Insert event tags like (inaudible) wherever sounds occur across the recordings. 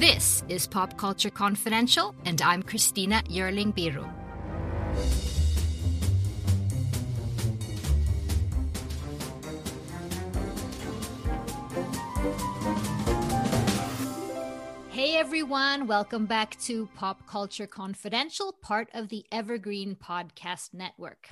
This is Pop Culture Confidential, and I'm Christina Yerling Biru. Hey everyone, welcome back to Pop Culture Confidential, part of the Evergreen Podcast Network.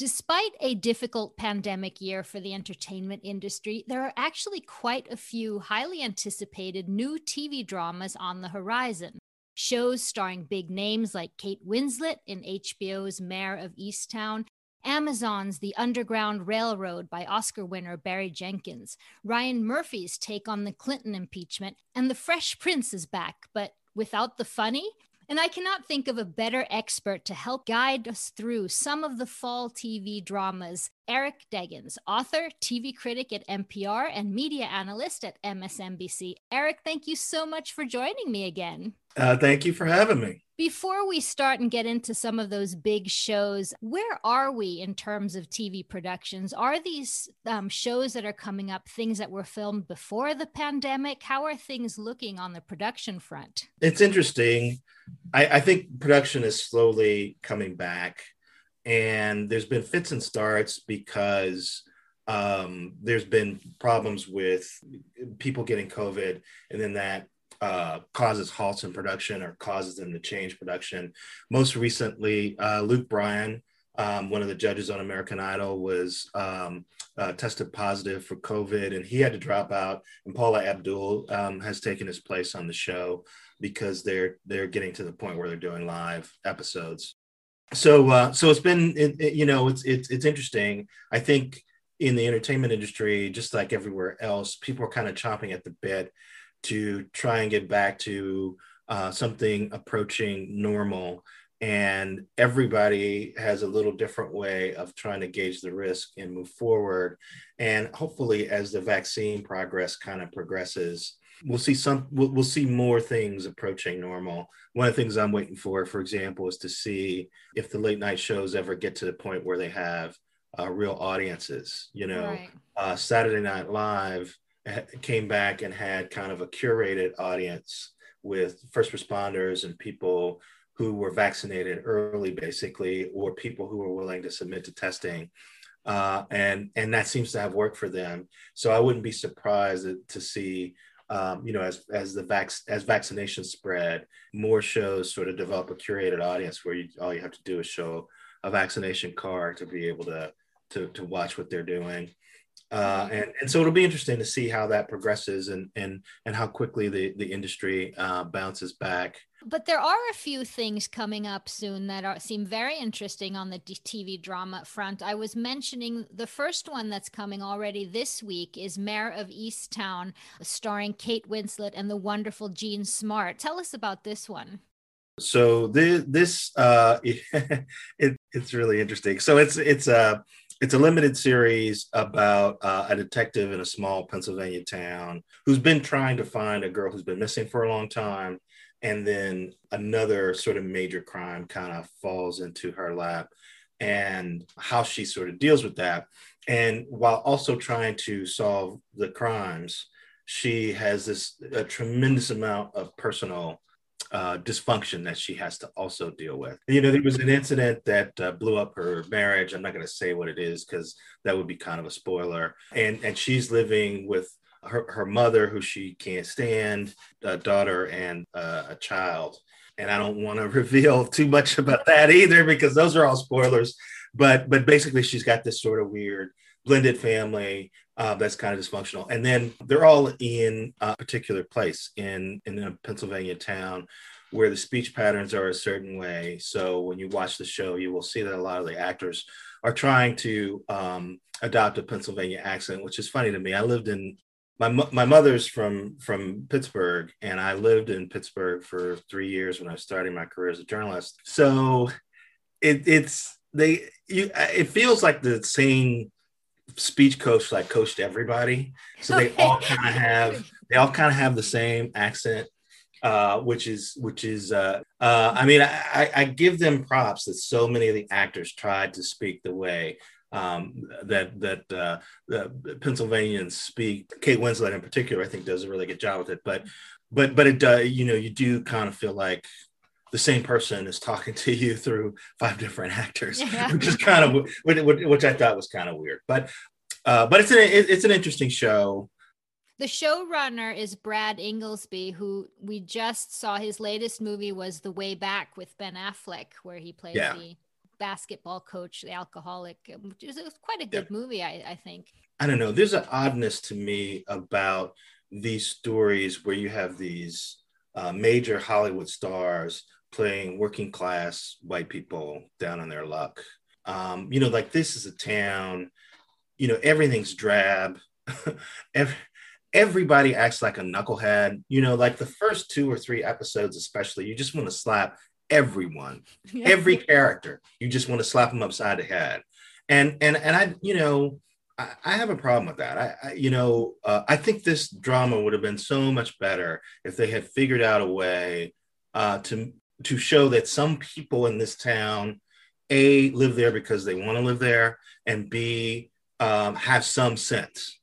Despite a difficult pandemic year for the entertainment industry, there are actually quite a few highly anticipated new TV dramas on the horizon. Shows starring big names like Kate Winslet in HBO's Mare of Easttown, Amazon's The Underground Railroad by Oscar winner Barry Jenkins, Ryan Murphy's take on the Clinton impeachment, and The Fresh Prince is back, but without the funny and I cannot think of a better expert to help guide us through some of the fall TV dramas. Eric Deggans, author, TV critic at NPR, and media analyst at MSNBC. Eric, thank you so much for joining me again. Uh, thank you for having me. Before we start and get into some of those big shows, where are we in terms of TV productions? Are these um, shows that are coming up things that were filmed before the pandemic? How are things looking on the production front? It's interesting. I, I think production is slowly coming back, and there's been fits and starts because um, there's been problems with people getting COVID, and then that uh, causes halts in production or causes them to change production. Most recently, uh, Luke Bryan, um, one of the judges on American Idol, was um, uh, tested positive for COVID, and he had to drop out. And Paula Abdul um, has taken his place on the show because they're they're getting to the point where they're doing live episodes. So uh, so it's been it, it, you know it's it's it's interesting. I think in the entertainment industry, just like everywhere else, people are kind of chomping at the bit to try and get back to uh, something approaching normal. And everybody has a little different way of trying to gauge the risk and move forward. And hopefully, as the vaccine progress kind of progresses, we'll see some we'll, we'll, see more things approaching normal one of the things i'm waiting for for example is to see if the late night shows ever get to the point where they have uh, real audiences you know right. uh, saturday night live came back and had kind of a curated audience with first responders and people who were vaccinated early basically or people who were willing to submit to testing uh, and and that seems to have worked for them so i wouldn't be surprised to see um, you know, as as the vac as vaccinations spread, more shows sort of develop a curated audience where you, all you have to do is show a vaccination card to be able to to, to watch what they're doing. Uh, and, and so it'll be interesting to see how that progresses and and and how quickly the the industry uh, bounces back but there are a few things coming up soon that are, seem very interesting on the TV drama front. I was mentioning the first one that's coming already this week is Mare of Easttown, starring Kate Winslet and the wonderful Jean Smart. Tell us about this one. So this, this uh, (laughs) it, it's really interesting. So it's it's a it's a limited series about uh, a detective in a small Pennsylvania town who's been trying to find a girl who's been missing for a long time and then another sort of major crime kind of falls into her lap and how she sort of deals with that. And while also trying to solve the crimes she has this a tremendous amount of personal uh, dysfunction that she has to also deal with. You know, there was an incident that uh, blew up her marriage. I'm not going to say what it is because that would be kind of a spoiler. And and she's living with her, her mother, who she can't stand, a daughter, and uh, a child. And I don't want to (laughs) reveal too much about that either because those are all spoilers. But but basically, she's got this sort of weird blended family uh, that's kind of dysfunctional. And then they're all in a particular place in in a Pennsylvania town where the speech patterns are a certain way. So when you watch the show, you will see that a lot of the actors are trying to um, adopt a Pennsylvania accent, which is funny to me. I lived in my my mother's from from Pittsburgh, and I lived in Pittsburgh for three years when I was starting my career as a journalist. So it, it's they you it feels like the same speech coach like coached everybody. So they all kind of have they all kind of have the same accent. Uh, which is which is uh, uh, I mean I, I give them props that so many of the actors tried to speak the way um, that that uh, the Pennsylvanians speak. Kate Winslet in particular, I think, does a really good job with it. But but but it does you know you do kind of feel like the same person is talking to you through five different actors (laughs) yeah. which is kind of which, i thought was kind of weird but uh but it's an it's an interesting show the showrunner is Brad Inglesby, who we just saw his latest movie was The Way Back with Ben Affleck, where he plays yeah. the basketball coach, the alcoholic, which is quite a good yeah. movie, I, I think. I don't know. There's an oddness to me about these stories where you have these uh, major Hollywood stars playing working class white people down on their luck. Um, you know, like this is a town, you know, everything's drab. (laughs) Every, everybody acts like a knucklehead. You know, like the first two or three episodes, especially, you just want to slap everyone, yeah. (laughs) every character. You just want to slap them upside the head. And and and I, you know, I, I have a problem with that. I, I you know, uh, I think this drama would have been so much better if they had figured out a way uh, to to show that some people in this town, a live there because they want to live there, and b um, have some sense.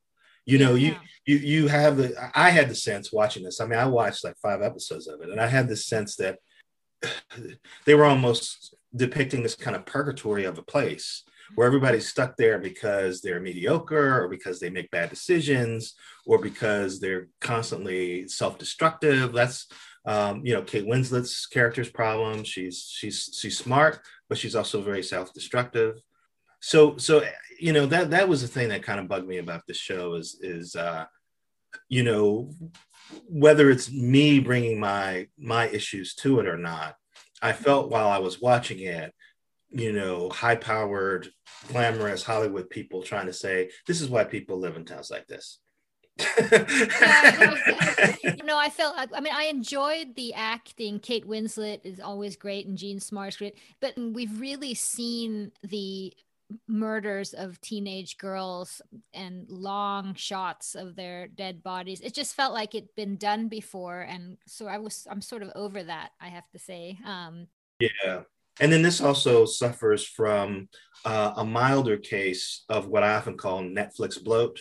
You know, yeah. you you you have the I had the sense watching this. I mean, I watched like five episodes of it, and I had the sense that (sighs) they were almost depicting this kind of purgatory of a place where everybody's stuck there because they're mediocre or because they make bad decisions or because they're constantly self-destructive that's um, you know kate winslet's character's problem. She's she's she's smart but she's also very self-destructive. So so you know that that was the thing that kind of bugged me about this show is is uh you know whether it's me bringing my my issues to it or not i felt while i was watching it you know high powered glamorous hollywood people trying to say this is why people live in towns like this (laughs) no, I felt. I mean, I enjoyed the acting. Kate Winslet is always great, and Jean Smart's great. But we've really seen the murders of teenage girls and long shots of their dead bodies. It just felt like it'd been done before, and so I was I'm sort of over that. I have to say. Um, yeah, and then this also suffers from uh, a milder case of what I often call Netflix bloat,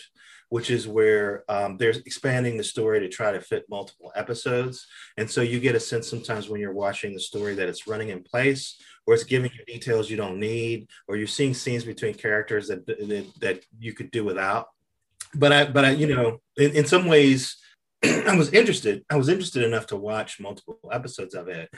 which is where um, they're expanding the story to try to fit multiple episodes. And so you get a sense sometimes when you're watching the story that it's running in place or it's giving you details you don't need, or you're seeing scenes between characters that, that, that you could do without. But I, but I, you know, in, in some ways, (clears throat) I was interested. I was interested enough to watch multiple episodes of it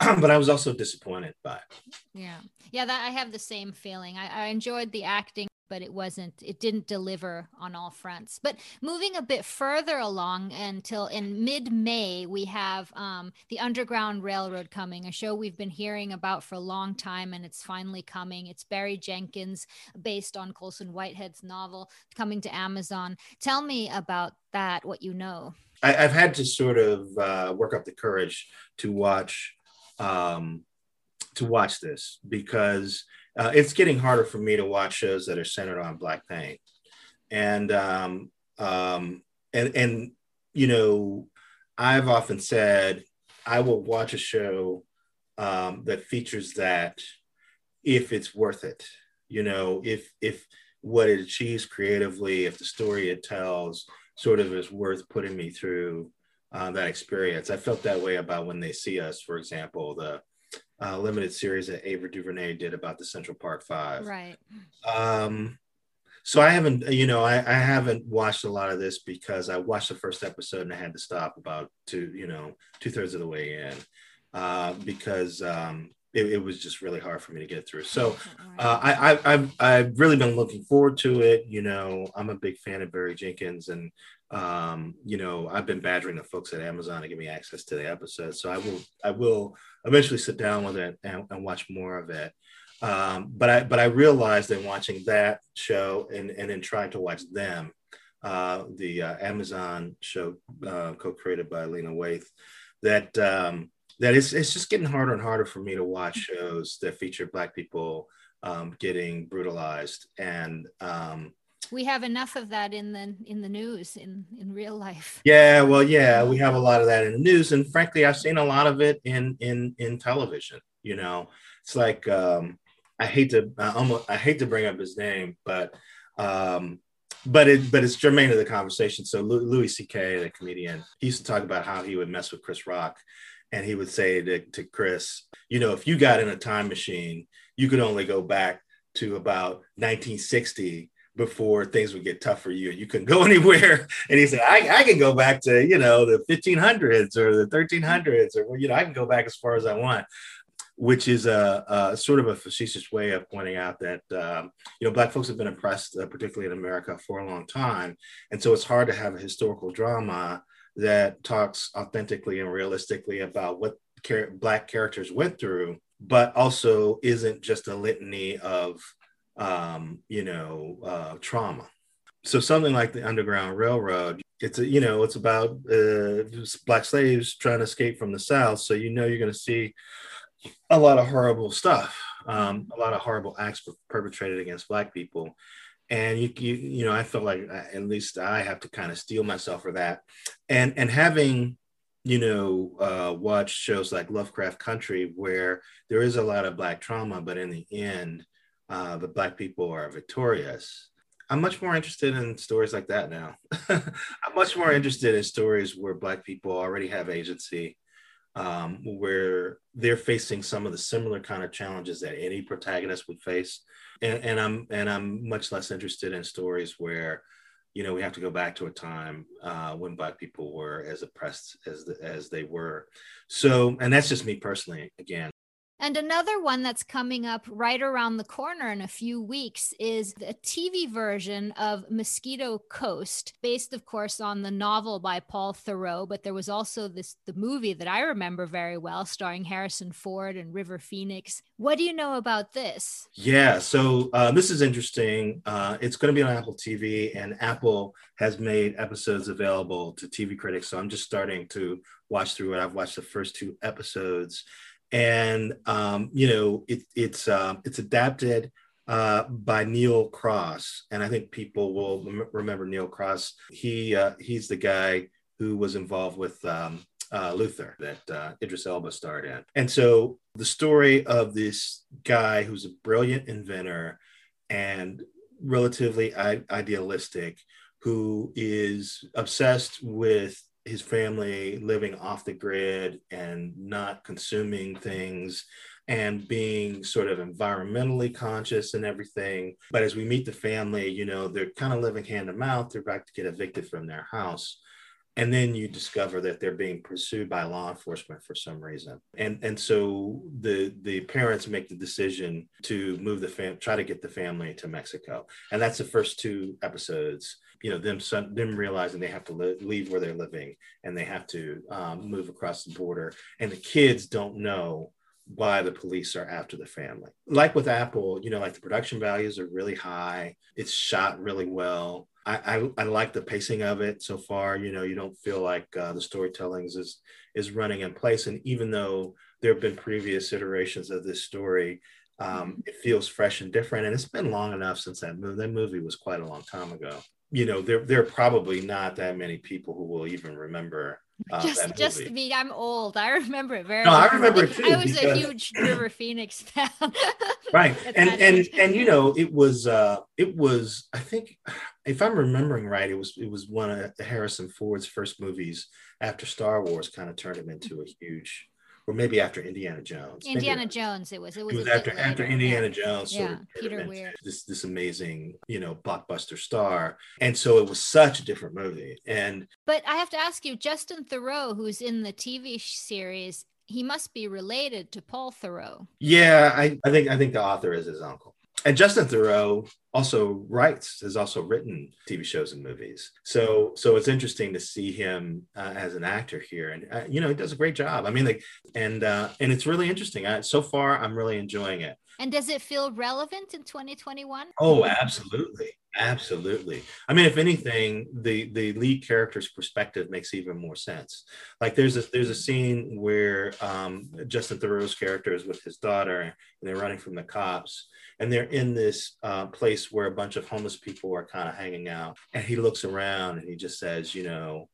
(clears throat) but I was also disappointed by it. Yeah. Yeah, that I have the same feeling. I, I enjoyed the acting but it wasn't it didn't deliver on all fronts. But moving a bit further along until in mid-may we have um, the underground railroad coming a show we've been hearing about for a long time and it's finally coming. It's barry jenkins based on colson whitehead's novel coming to amazon. Tell me about that what you know. I, have had to sort of uh, work up the courage to watch um, to watch this because uh, it's getting harder for me to watch shows that are centered on black pain and um, um, and and you know i've often said i will watch a show um, that features that if it's worth it. You know if if what it achieves creatively if the story it tells sort of is worth putting me through uh, that experience. I felt that way about when they see us for example the uh, limited series that Ava DuVernay did about the Central Park Five. Right. Um, so I haven't, you know, I, I haven't watched a lot of this because I watched the first episode and I had to stop about two, you know, two thirds of the way in uh, because um, it, it, was just really hard for me to get through. So uh, I, I, I've, I've really been looking forward to it. You know, I'm a big fan of Barry Jenkins and um, you know, I've been badgering the folks at Amazon to give me access to the episode. So I will, I will eventually sit down with it and, and watch more of it. Um, but I, but I realized in watching that show and, and in trying to watch them, uh, the uh, Amazon show uh, co-created by Lena Waithe, that um, that it's, it's just getting harder and harder for me to watch shows that feature Black people um, getting brutalized and um, we have enough of that in the in the news in in real life yeah well yeah we have a lot of that in the news and frankly i've seen a lot of it in in in television you know it's like um i hate to I almost i hate to bring up his name but um but it but it's germane to the conversation. So Louis C.K., the comedian, he used to talk about how he would mess with Chris Rock, and he would say to, to Chris, you know, if you got in a time machine, you could only go back to about 1960 before things would get tough for you and you couldn't go (laughs) anywhere. And he said, I, I can go back to, you know, the 1500s or the 1300s or, you know, I can go back as far as I want which is a, a, sort of a facetious way of pointing out that um, you know black folks have been oppressed, uh, particularly in America, for a long time, and so it's hard to have a historical drama that talks authentically and realistically about what char- black characters went through, but also isn't just a litany of um, you know uh, trauma. So something like the Underground Railroad, it's a, you know it's about uh, black slaves trying to escape from the South. So you know you're going to see a lot of horrible stuff, um, a lot of horrible acts perpetrated against Black people. And you, you, you know, I felt like uh, at least I have to kind of steel myself for that. And and having, you know, uh, watched shows like Lovecraft Country, where there is a lot of Black trauma, but in the end, uh, the Black people are victorious. I'm much more interested in stories like that now. (laughs) I'm much more interested in stories where Black people already have agency um, where they're facing some of the similar kind of challenges that any protagonist would face. And, and I'm and I'm much less interested in stories where, you know, we have to go back to a time uh, when Black people were as oppressed as the, as they were. So, and that's just me personally. Again, and another one that's coming up right around the corner in a few weeks is a TV version of Mosquito Coast, based, of course, on the novel by Paul Theroux. But there was also this the movie that I remember very well, starring Harrison Ford and River Phoenix. What do you know about this? Yeah, so uh, this is interesting. Uh, it's going to be on Apple TV, and Apple has made episodes available to TV critics. So I'm just starting to watch through it. I've watched the first two episodes and um, you know it, it's uh, it's adapted uh, by Neil Cross, and I think people will remember Neil Cross. He uh, he's the guy who was involved with um, uh, Luther that uh, Idris Elba starred in, and so the story of this guy who's a brilliant inventor and relatively idealistic, who is obsessed with his family living off the grid and not consuming things and being sort of environmentally conscious and everything. But as we meet the family, you know, they're kind of living hand to mouth. They're about to get evicted from their house. And then you discover that they're being pursued by law enforcement for some reason. And, and so the, the parents make the decision to move the fam, try to get the family to Mexico. And that's the first two episodes you know them them realizing they have to li- leave where they're living and they have to um, move across the border and the kids don't know why the police are after the family. Like with apple you know like the production values are really high. It's shot really well. I, I, I like the pacing of it so far. You know you don't feel like uh, the storytelling is is running in place. And even though there have been previous iterations of this story um, it feels fresh and different. And it's been long enough since that movie that movie was quite a long time ago. You know, there there are probably not that many people who will even remember. Uh, just just me, I'm old. I remember it very. No, well. I remember it too. I was because... a huge River Phoenix fan. (laughs) right, and and and you know, it was uh, it was I think if I'm remembering right, it was it was one of Harrison Ford's first movies after Star Wars kind of turned him into a huge or maybe after Indiana Jones. Indiana Jones, it was. It was, it was after after Indiana yeah. Jones. Yeah, Peter Weir. This this amazing, you know, blockbuster star, and so it was such a different movie. And but I have to ask you, Justin Theroux, who's in the TV series, he must be related to Paul Theroux. Yeah, I, I think I think the author is his uncle and Justin Theroux also writes has also written TV shows and movies. So so it's interesting to see him uh, as an actor here, and uh, you know he does a great job. I mean, like, and uh, and it's really interesting. I, so far, I'm really enjoying it. And does it feel relevant in 2021? Oh, absolutely. Absolutely. I mean, if anything, the the lead character's perspective makes even more sense. Like there's a there's a scene where um, Justin Theroux's character is with his daughter and they're running from the cops and they're in this uh, place where a bunch of homeless people are kind of hanging out. And he looks around and he just says, you know,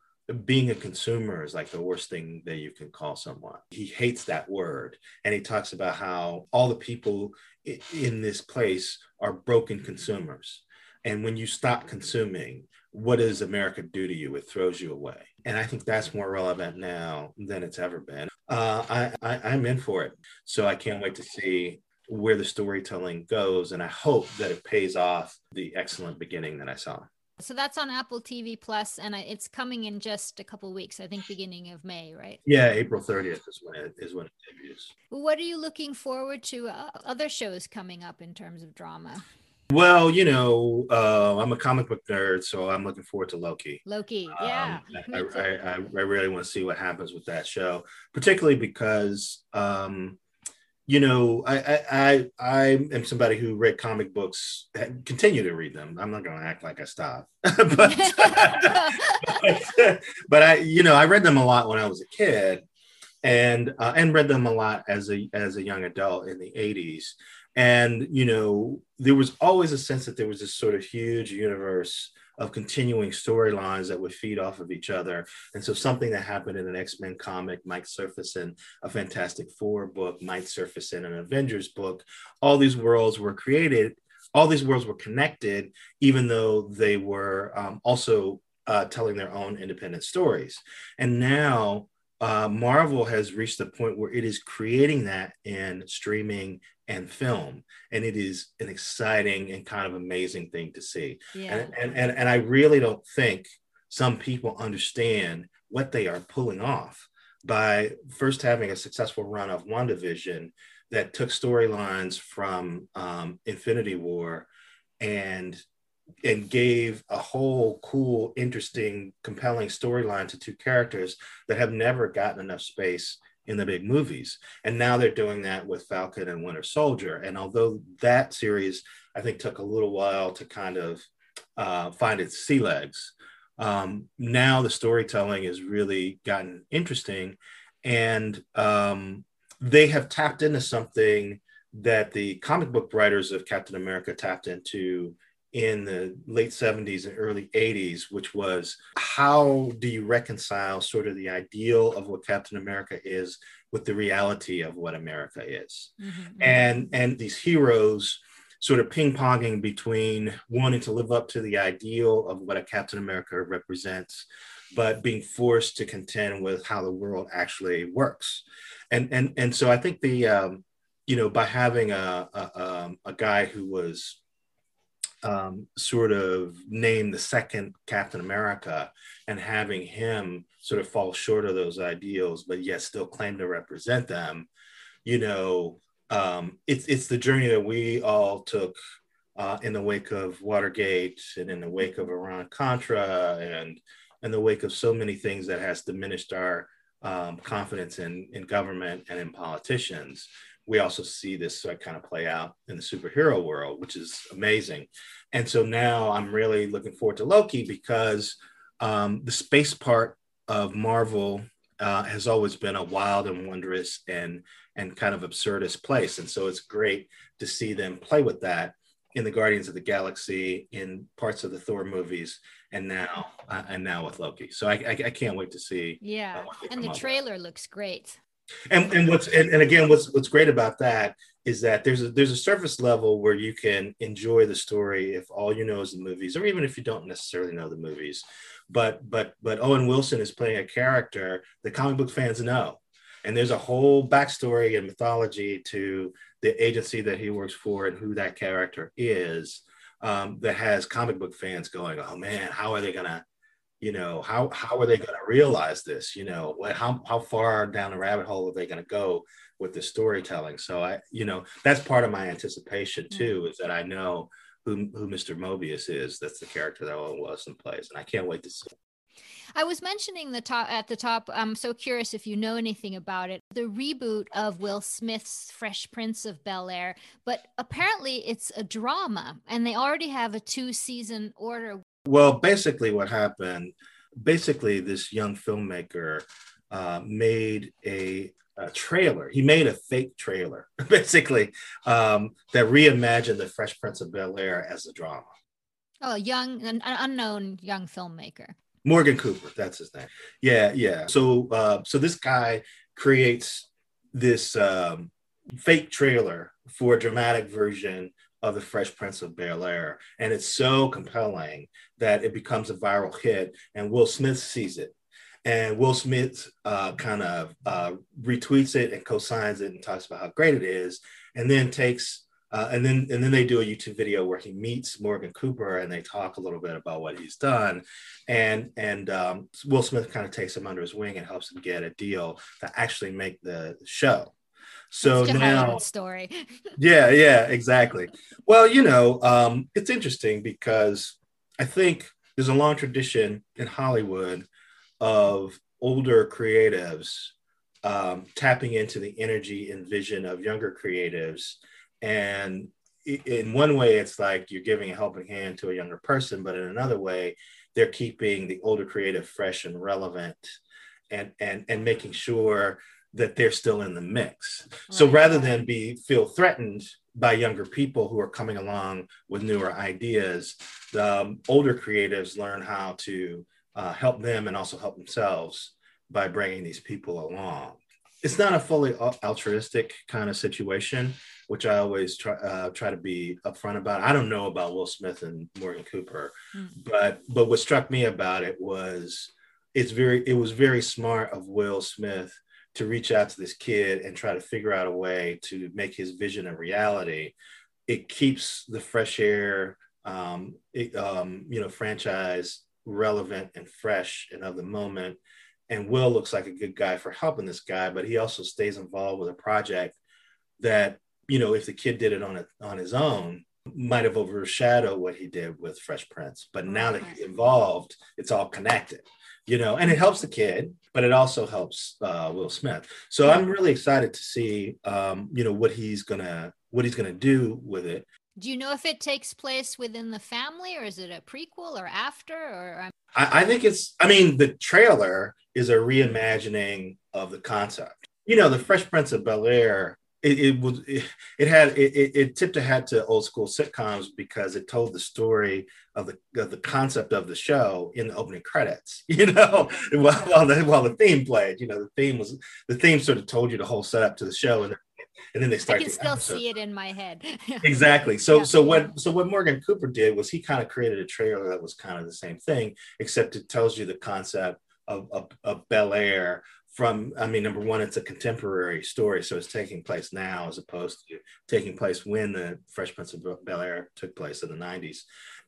being a consumer is like the worst thing that you can call someone. He hates that word. And he talks about how all the people in this place are broken consumers And when you stop consuming, what does America do to you? It throws you away. And I think that's more relevant now than it's ever been. Uh, I, I, I'm in for it. So I can't wait to see where the storytelling goes. And I hope that it pays off the excellent beginning that I saw. So that's on Apple TV Plus, and it's coming in just a couple weeks. I think beginning of May, right? Yeah, April 30th is when it is when it debuts. What are you looking forward to? Uh, other shows coming up in terms of drama? Well, you know, uh, I'm a comic book nerd, so I'm looking forward to Loki. Loki, yeah. Um, I, I, I, I, really want to see what happens with that show, particularly because um, you know, I, I I I am somebody who read comic books, and continue to read them. I'm not going to act like I stopped, (laughs) but, but, (laughs) but I, you know, I read them a lot when I was a kid, and uh, and read them a lot as a as a young adult in the 80s. And you know, there was always a sense that there was this sort of huge universe of continuing storylines that would feed off of each other. And so something that happened in an X-Men comic might surface in a Fantastic Four book, might surface in an Avengers book. All these worlds were created, all these worlds were connected, even though they were um, also uh, telling their own independent stories. And now uh, Marvel has reached the point where it is creating that in streaming and film and it is an exciting and kind of amazing thing to see yeah. and, and, and, and i really don't think some people understand what they are pulling off by first having a successful run of WandaVision that took storylines from um, Infinity War and and gave a whole cool, interesting, compelling storyline to two characters that have never gotten enough space in the big movies. And now they're doing that with Falcon and Winter Soldier. And although that series, I think, took a little while to kind of uh, find its sea legs, um, now the storytelling has really gotten interesting. And um, they have tapped into something that the comic book writers of Captain America tapped into in the late 70s and early 80s, which was how do you reconcile sort of the ideal of what Captain America is with the reality of what America is? Mm-hmm. And and these heroes sort of ping-ponging between wanting to live up to the ideal of what a Captain America represents, but being forced to contend with how the world actually works. And and and so I think the um, you know by having a, a, um, a guy who was um, sort of name the second Captain America and having him sort of fall short of those ideals, but yet still claim to represent them, you know, um, it's it's the journey that we all took uh, in the wake of Watergate and in the wake of Iran Contra and in the wake of so many things that has diminished our um, confidence in in government and in politicians we also see this uh, kind of play out in the superhero world, which is amazing. And so now I'm really looking forward to Loki because um, the space part of Marvel uh, has always been a wild and wondrous and and kind of absurdist place. And so it's great to see them play with that in the Guardians of the Galaxy, in parts of the Thor movies, and now uh, and now with Loki. So I, I, I can't wait to see. Yeah, uh, and the trailer with. looks great and and what's and, and again what's what's great about that is that there's a there's a surface level where you can enjoy the story if all you know is the movies or even if you don't necessarily know the movies. But but but owen wilson is playing a character that comic book fans know. And there's a whole backstory and mythology to the agency that he works for and who that character is um, that has comic book fans going oh man how are they gonna you know how how are they going to realize this you know how, how far down the rabbit hole are they going to go with the storytelling so i you know that's part of my anticipation mm. too is that i know who, who mr mobius is that's the character that owen wilson plays and i can't wait to see I was mentioning the top at the top. I'm so curious if you know anything about it. The reboot of Will Smith's Fresh Prince of Bel Air, but apparently it's a drama, and they already have a two season order. Well, basically, what happened, basically, this young filmmaker uh, made a, a, trailer. He made a fake trailer, (laughs) basically, um, that reimagined the Fresh Prince of Bel Air as a drama. Oh, young, an unknown young filmmaker. Morgan Cooper, that's his name. Yeah, yeah. So, uh, so this guy creates this um, fake trailer for a dramatic version of the Fresh Prince of Bel Air, and it's so compelling that it becomes a viral hit, and Will Smith sees it. And Will Smith uh, kind of uh, retweets it and co-signs it and talks about how great it is, and then takes uh, and then and then they do a YouTube video where he meets Morgan Cooper and they talk a little bit about what he's done, and and um, Will Smith kind of takes him under his wing and helps him get a deal to actually make the show. So now, story. (laughs) yeah, yeah, exactly. Well, you know, um, it's interesting because I think there's a long tradition in Hollywood of older creatives um, tapping into the energy and vision of younger creatives. And in one way, it's like you're giving a helping hand to a younger person, but in another way, they're keeping the older creative fresh and relevant and, and, and making sure that they're still in the mix. Right. So rather than be feel threatened by younger people who are coming along with newer ideas, the um, older creatives learn how to uh, help them and also help themselves by bringing these people along. It's not a fully altruistic kind of situation, which I always try uh, try to be upfront about. I don't know about Will Smith and Morgan Cooper, mm. but but what struck me about it was it's very it was very smart of Will Smith to reach out to this kid and try to figure out a way to make his vision a reality, it keeps the fresh air, um, it, um, you know, franchise relevant and fresh and of the moment. And Will looks like a good guy for helping this guy, but he also stays involved with a project that, you know, if the kid did it on it on his own, might have overshadowed what he did with Fresh Prince. But now that he's involved, it's all connected you know, and it helps the kid, but it also helps uh, Will Smith. So I'm really excited to see, um, you know, what he's gonna what he's gonna do with it. Do you know if it takes place within the family, or is it a prequel, or after, or? I, I think it's. I mean, the trailer is a reimagining of the concept. You know, the Fresh Prince of Bel Air it, it was it, it had it, it, tipped a hat to old school sitcoms because it told the story of the of the concept of the show in the opening credits (laughs) you know (laughs) while, while the while the theme played you know the theme was the theme sort of told you the whole setup to the show and and then they start. I can still episode. see it in my head. (laughs) exactly. So, yeah. so what, so what Morgan Cooper did was he kind of created a trailer that was kind of the same thing, except it tells you the concept of, of, of Bel Air from i mean number one it's a contemporary story so it's taking place now as opposed to taking place when the fresh prince of bel air took place in the 90s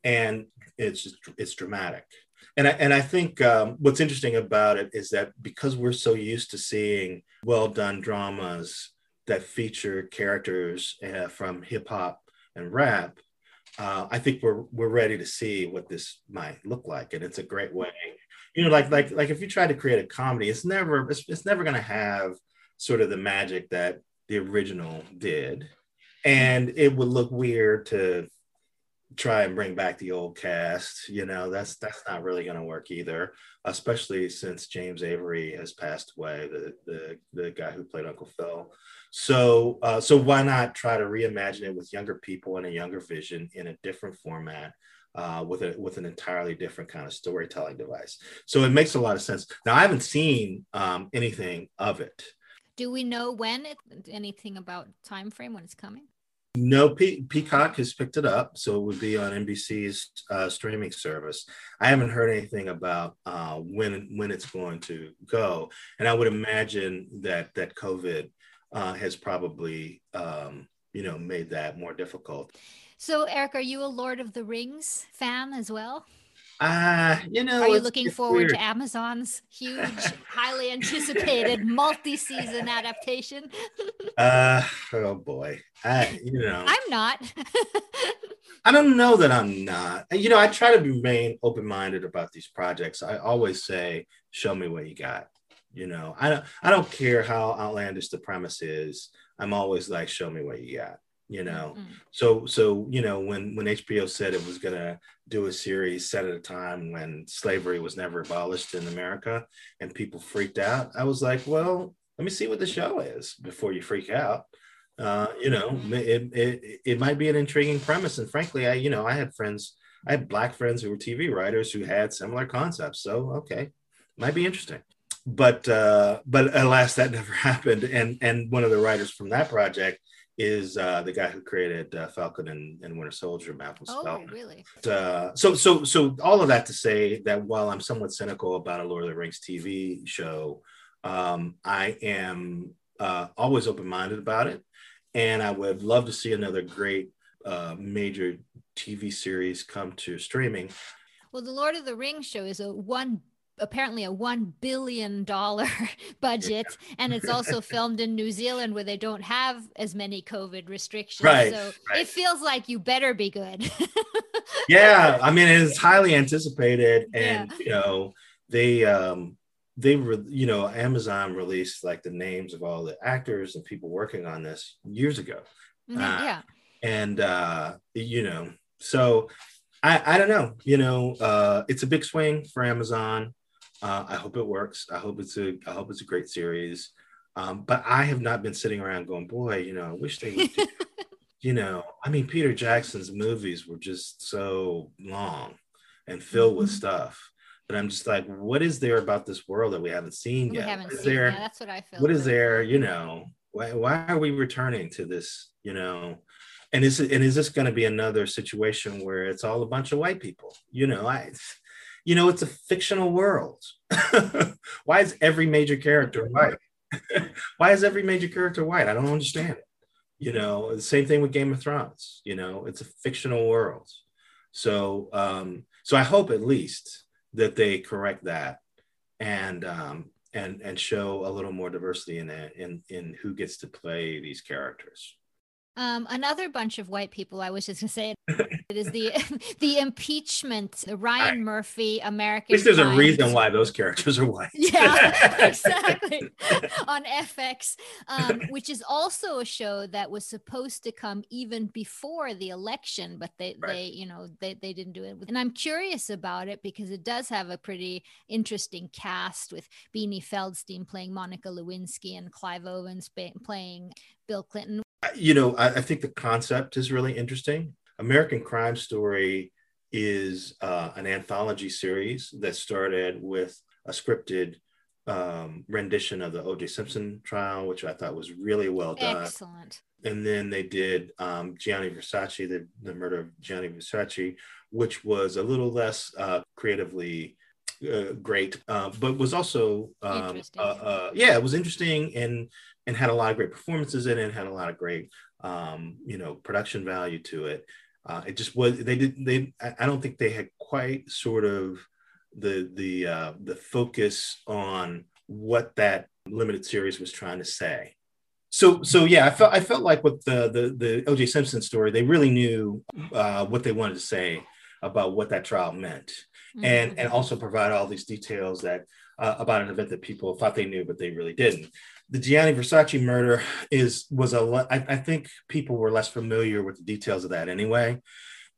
and it's just it's dramatic. And i, and I think um, what's interesting about it is that because we're so used to seeing well done dramas that feature characters uh, from hip-hop and rap uh, I think we're we're ready to see what this might look like, and it's a great way you know, like like like if you try to create a comedy, it's never it's, it's never going to have sort of the magic that the original did, and it would look weird to try and bring back the old cast. You know, that's that's not really going to work either, especially since James Avery has passed away, the the the guy who played Uncle Phil. So uh, so why not try to reimagine it with younger people and a younger vision in a different format? Uh, with a with an entirely different kind of storytelling device. So it makes a lot of sense. Now I haven't seen um, anything of it. Do we know when? It, anything about time frame when it's coming? No, Pe- Peacock has picked it up, so it would be on NBC's uh, streaming service. I haven't heard anything about uh, when when it's going to go, and I would imagine that that COVID uh, has probably um, you know made that more difficult. So, Eric, are you a Lord of the Rings fan as well? Uh, you know, are you looking forward weird. to Amazon's huge, (laughs) highly anticipated multi-season adaptation? uh, oh boy, I, you know, (laughs) I'm not. (laughs) I don't know that I'm not. You know, I try to remain open-minded about these projects. I always say, "Show me what you got." You know, I don't. I don't care how outlandish the premise is. I'm always like, "Show me what you got." You know? Mm-hmm. so so you know when when hbo said it was going to do a series set at a time when slavery was never abolished in america and people freaked out i was like well let me see what the show is before you freak out. Uh, you know mm-hmm. it, it it might be an intriguing premise. And frankly i you know i had friends i had black friends who were tv writers who had similar concepts. So okay might be interesting. But uh but alas that (laughs) never happened. And and one of the writers from that project is uh, the guy who created uh, Falcon and, and Winter Soldier, Malcolm Oh, Spellman. really? uh, so so so all of that to say that while I'm somewhat cynical about a Lord of the Rings TV show, um, I am uh, always open minded about it, and I would love to see another great uh, major TV series come to streaming. Well, the Lord of the Rings show is a one apparently a one billion dollar (laughs) budget, and it's also (laughs) filmed in New Zealand where they don't have as many COVID restrictions. Right, So right. it feels like you better be good. (laughs) yeah i mean it's highly anticipated and Yeah. you know they um they re- you know amazon released like the names of all the actors and people working on this years ago Mhm, Ah. yeah. and uh you know so i i don't know you know uh it's a big swing for amazon uh i hope it works i hope it's a i hope it's a great series um but i have not been sitting around going boy you know i wish they would do (laughs) you know, I mean, Peter Jackson's movies were just so long and filled with Mhm. stuff. But I'm just like, what is there about this world that we haven't seen We yet? haven't is seen. there? Yeah, that's what I feel. what is there? You know, why, why are we returning to this? You know, and is it, and is this going to be another situation where it's all a bunch of white people? You know, I, you know, it's a fictional world. (laughs) why is every major character white? (laughs) why is every major character white? I don't understand it. You know, the same thing with Game of Thrones. You know, it's a fictional world. So, um, so I hope at least that they correct that and um, and and show a little more diversity in it, in in who gets to play these characters. Um, another bunch of white people. I was just gonna say (laughs) it is the (laughs) the impeachment. The Ryan. Murphy American. There's a reason why those characters are white. (laughs) Yeah, exactly. on FX, um, which is also a show that was supposed to come even before the election, but they, Right. they, you know, they, they didn't do it. And I'm curious about it because it does have a pretty interesting cast with Beanie Feldstein playing Monica Lewinsky and Clive Owens playing Bill Clinton. You know, I, I think the concept is really interesting. American Crime Story is uh, an anthology series that started with a scripted um, rendition of the O.J. Simpson trial, which I thought was really well done. Excellent. and then they did um, Gianni Versace, the, the murder of Gianni Versace, which was a little less uh, creatively uh, great, uh, but was also um, uh, uh, yeah, it was interesting and and had a lot of great performances in it, had a lot of great um, you know production value to it. Uh, it just was they did they I I don't think they had quite sort of the the uh, the focus on what that limited series was trying to say. So so yeah i felt i felt like with the the the oj simpson story they really knew uh, what they wanted to say about what that trial meant and Mhm. and also provide all these details that uh, about an event that people thought they knew but they really didn't. The gianni versace murder is was a I, I think people were less familiar with the details of that anyway.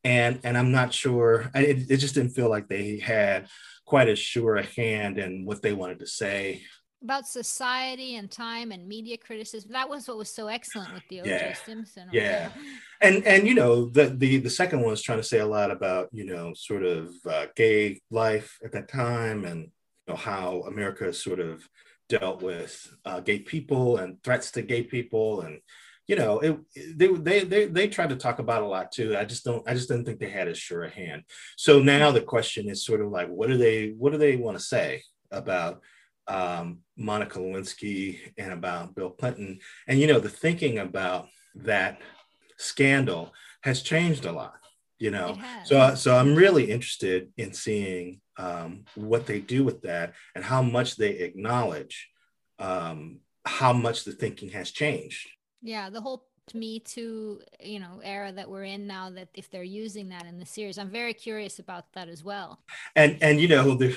And and i'm not sure it, it just didn't feel like they had quite as sure a hand in what they wanted to say about society and time and media criticism. That was what was so excellent with the O.J. Yeah. Simpson. Yeah. (laughs) and and you know the the the second one is trying to say a lot about you know sort of uh, gay life at that time and you know how America sort of dealt with uh, gay people and threats to gay people and you know it they, they they they tried to talk about a lot too i just don't i just didn't think they had as sure a hand so now the question is sort of like what do they what do they want to say about um, monica lewinsky and about bill clinton. And you know the thinking about that scandal has changed a lot you know? So so i'm really interested in seeing um, what they do with that and how much they acknowledge um, how much the thinking has changed. Yeah, the whole Me Too, you know, era that we're in now. That if they're using that in the series, I'm very curious about that as well. and and you know there,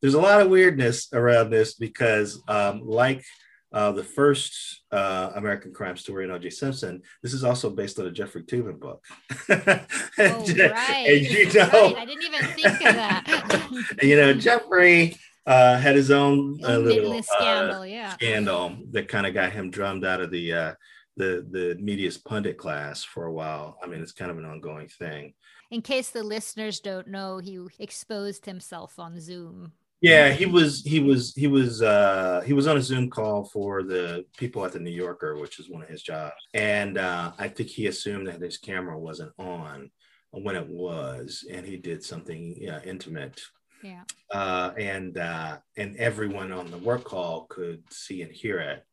there's a lot of weirdness around this because um, like uh, the first uh, American crime story in O.J. Simpson, this is also based on a Jeffrey Toobin book. (laughs) and, Oh, right. and you know, right. I didn't even think of that. (laughs) you know, Jeffrey uh, had his own uh, little uh, scandal, yeah. scandal that kind of got him drummed out of the uh, the the media's pundit class for a while. I mean, it's kind of an ongoing thing. In case the listeners don't know, he exposed himself on Zoom Yeah, he was he was he was uh he was on a Zoom call for the people at the New Yorker, which is one of his jobs. And uh I think he assumed that his camera wasn't on when it was, and he did something yeah, intimate. Yeah. Uh and uh and everyone on the work call could see and hear it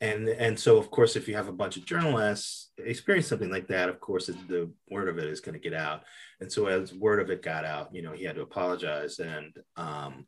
and and so of course if you have a bunch of journalists experience something like that of course the word of it is going to get out. And so as word of it got out you know he had to apologize. And um,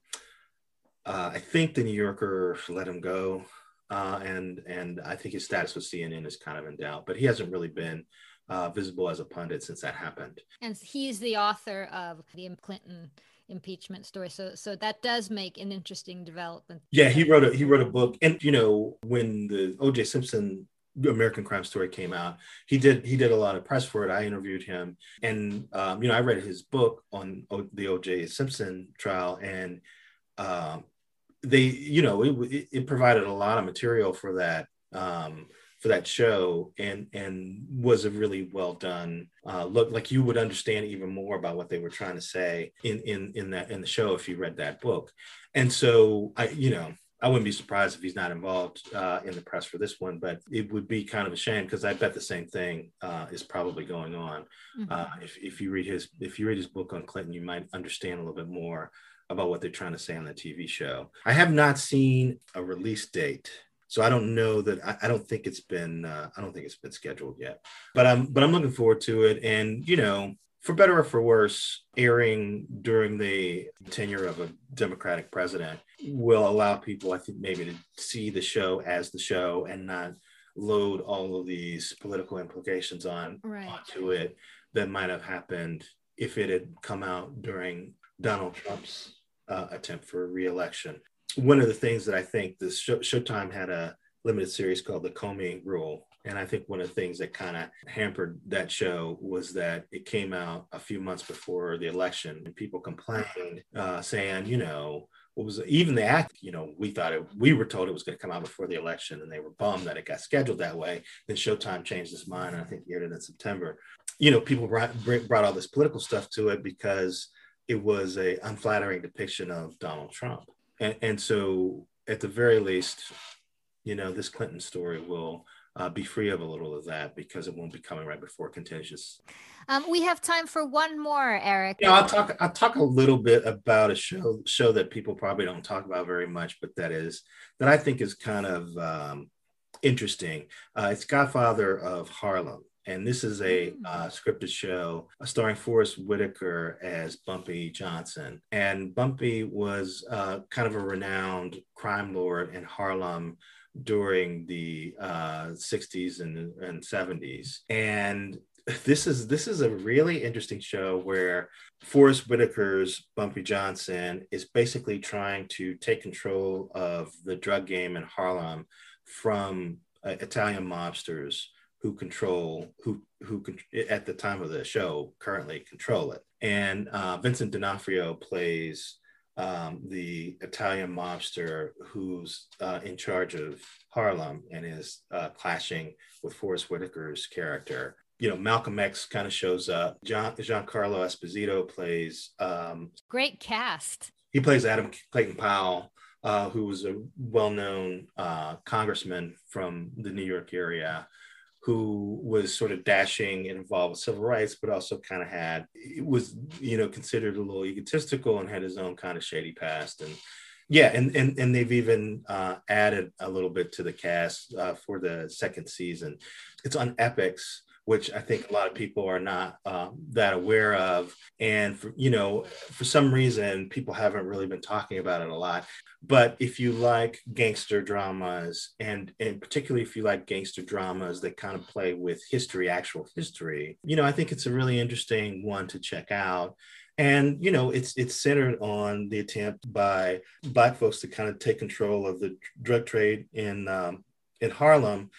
uh, i think the new yorker let him go uh, and and i think his status with cnn is kind of in doubt but he hasn't really been uh, visible as a pundit since that happened. And he's the author of the clinton impeachment story. So so that does make an interesting development. Yeah, he wrote a he wrote a book, and you know when the O.J. Simpson American Crime Story came out, he did he did a lot of press for it. I interviewed him, and um, you know I read his book on o, the O.J. Simpson trial, and um, they you know it, it provided a lot of material for that. Um, for that show and and was a really well done uh, look like you would understand even more about what they were trying to say in in in that in the show if you read that book and so i you know I wouldn't be surprised if he's not involved uh, in the press for this one, but it would be kind of a shame because I bet the same thing uh, is probably going on. Mm-hmm. Uh, if, if you read his if you read his book on Clinton, you might understand a little bit more about what they're trying to say on the TV show. I have not seen a release date so I don't know that I, I don't think it's been uh, I don't think it's been scheduled yet. But I'm but I'm looking forward to it. And you know, for better or for worse, airing during the tenure of a Democratic president will allow people, I think, maybe to see the show as the show and not load all of these political implications on right. onto it that might have happened if it had come out during Donald Trump's uh, attempt for reelection one of the things that I think the show, Showtime had a limited series called the Comey Rule. And I think one of the things that kind of hampered that show was that it came out a few months before the election, and people complained, uh, saying, you know, what was even the act, you know, we thought it, we were told it was going to come out before the election, and they were bummed that it got scheduled that way. Then Showtime changed its mind, and I think aired it in September. You know, people brought, brought all this political stuff to it because it was a unflattering depiction of Donald Trump and, and so at the very least, you know, this Clinton story will uh, be free of a little of that because it won't be coming right before contentious. Um, we have time for one more, Eric. Yeah, I'll talk. I'll talk a little bit about a show show that people probably don't talk about very much, but that is that I think is kind of um, interesting. Uh, it's Godfather of Harlem, and this is a uh, scripted show uh, starring Forest Whitaker as Bumpy Johnson. And Bumpy was uh, kind of a renowned crime lord in Harlem during the 60s uh, and, and 70s. And this is this is a really interesting show where Forest Whitaker's Bumpy Johnson is basically trying to take control of the drug game in Harlem from uh, Italian mobsters who control who who at the time of the show currently control it. And uh, Vincent D'Onofrio plays um, the Italian mobster who's uh, in charge of Harlem and is uh, clashing with Forest Whitaker's character. You know, Malcolm X kind of shows up. John Giancarlo Esposito plays. Um, Great cast. He plays Adam Clayton Powell. Uh, who was a well-known uh, congressman from the New York area, who was sort of dashing and involved with civil rights, but also kind of had it was you know considered a little egotistical and had his own kind of shady past. And yeah and and, and they've even uh, added a little bit to the cast uh, for the second season. It's on epix which I think a lot of people are not um, that aware of. And for, you know, for some reason, people haven't really been talking about it a lot. But if you like gangster dramas, and and particularly if you like gangster dramas that kind of play with history, actual history, you know, I think it's a really interesting one to check out and you know it's it's centered on the attempt by black folks to kind of take control of the drug trade in um, in Harlem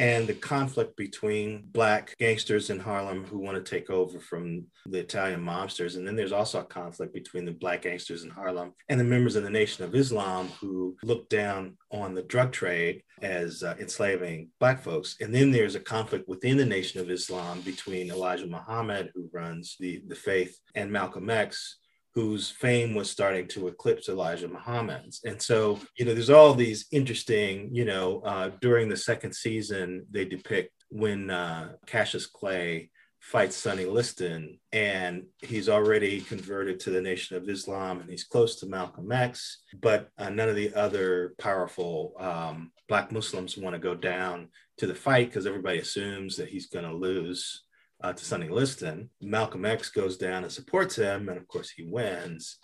and the conflict between black gangsters in Harlem who want to take over from the Italian mobsters. And then there's also a conflict between the black gangsters in Harlem and the members of the Nation of Islam who look down on the drug trade as uh, enslaving black folks. And then there's a conflict within the Nation of Islam between Elijah Muhammad, who runs the, the faith, and Malcolm X, whose fame was starting to eclipse Elijah Muhammad's. And so, you know, there's all these interesting, you know, uh, during the second season, they depict when uh, Cassius Clay fights Sonny Liston, and he's already converted to the Nation of Islam, and he's close to Malcolm X. But uh, none of the other powerful um, Black Muslims want to go down to the fight because everybody assumes that he's going to lose uh, to Sonny Liston. Malcolm X goes down and supports him, and of course he wins.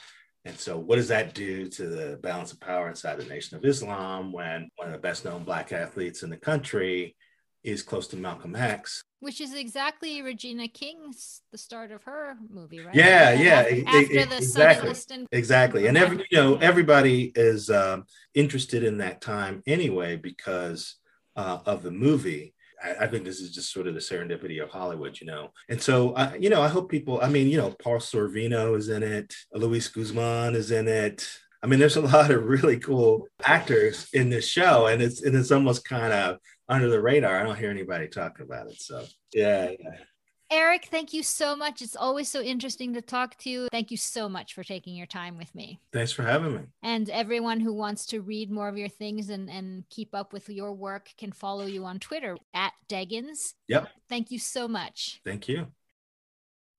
And so, what does that do to the balance of power inside the Nation of Islam when one of the best known Black athletes in the country is close to Malcolm X? Which is exactly Regina King's the start of her movie, right? Yeah, yeah. After, after the exactly, Liston- exactly. And every you know everybody is um, interested in that time anyway because uh, of the movie. I, I, think this is just sort of the serendipity of Hollywood, you know. And so, uh, you know, I hope people. I mean, you know, Paul Sorvino is in it. Luis Guzman is in it. I mean, there's a lot of really cool actors in this show, and it's and it's almost kind of under the radar. I don't hear anybody talking about it. So yeah, yeah. Eric, thank you so much. It's always so interesting to talk to you. Thank you so much for taking your time with me. Thanks for having me. And everyone who wants to read more of your things and, and keep up with your work can follow you on Twitter at Deggans. Yep. Thank you so much. Thank you.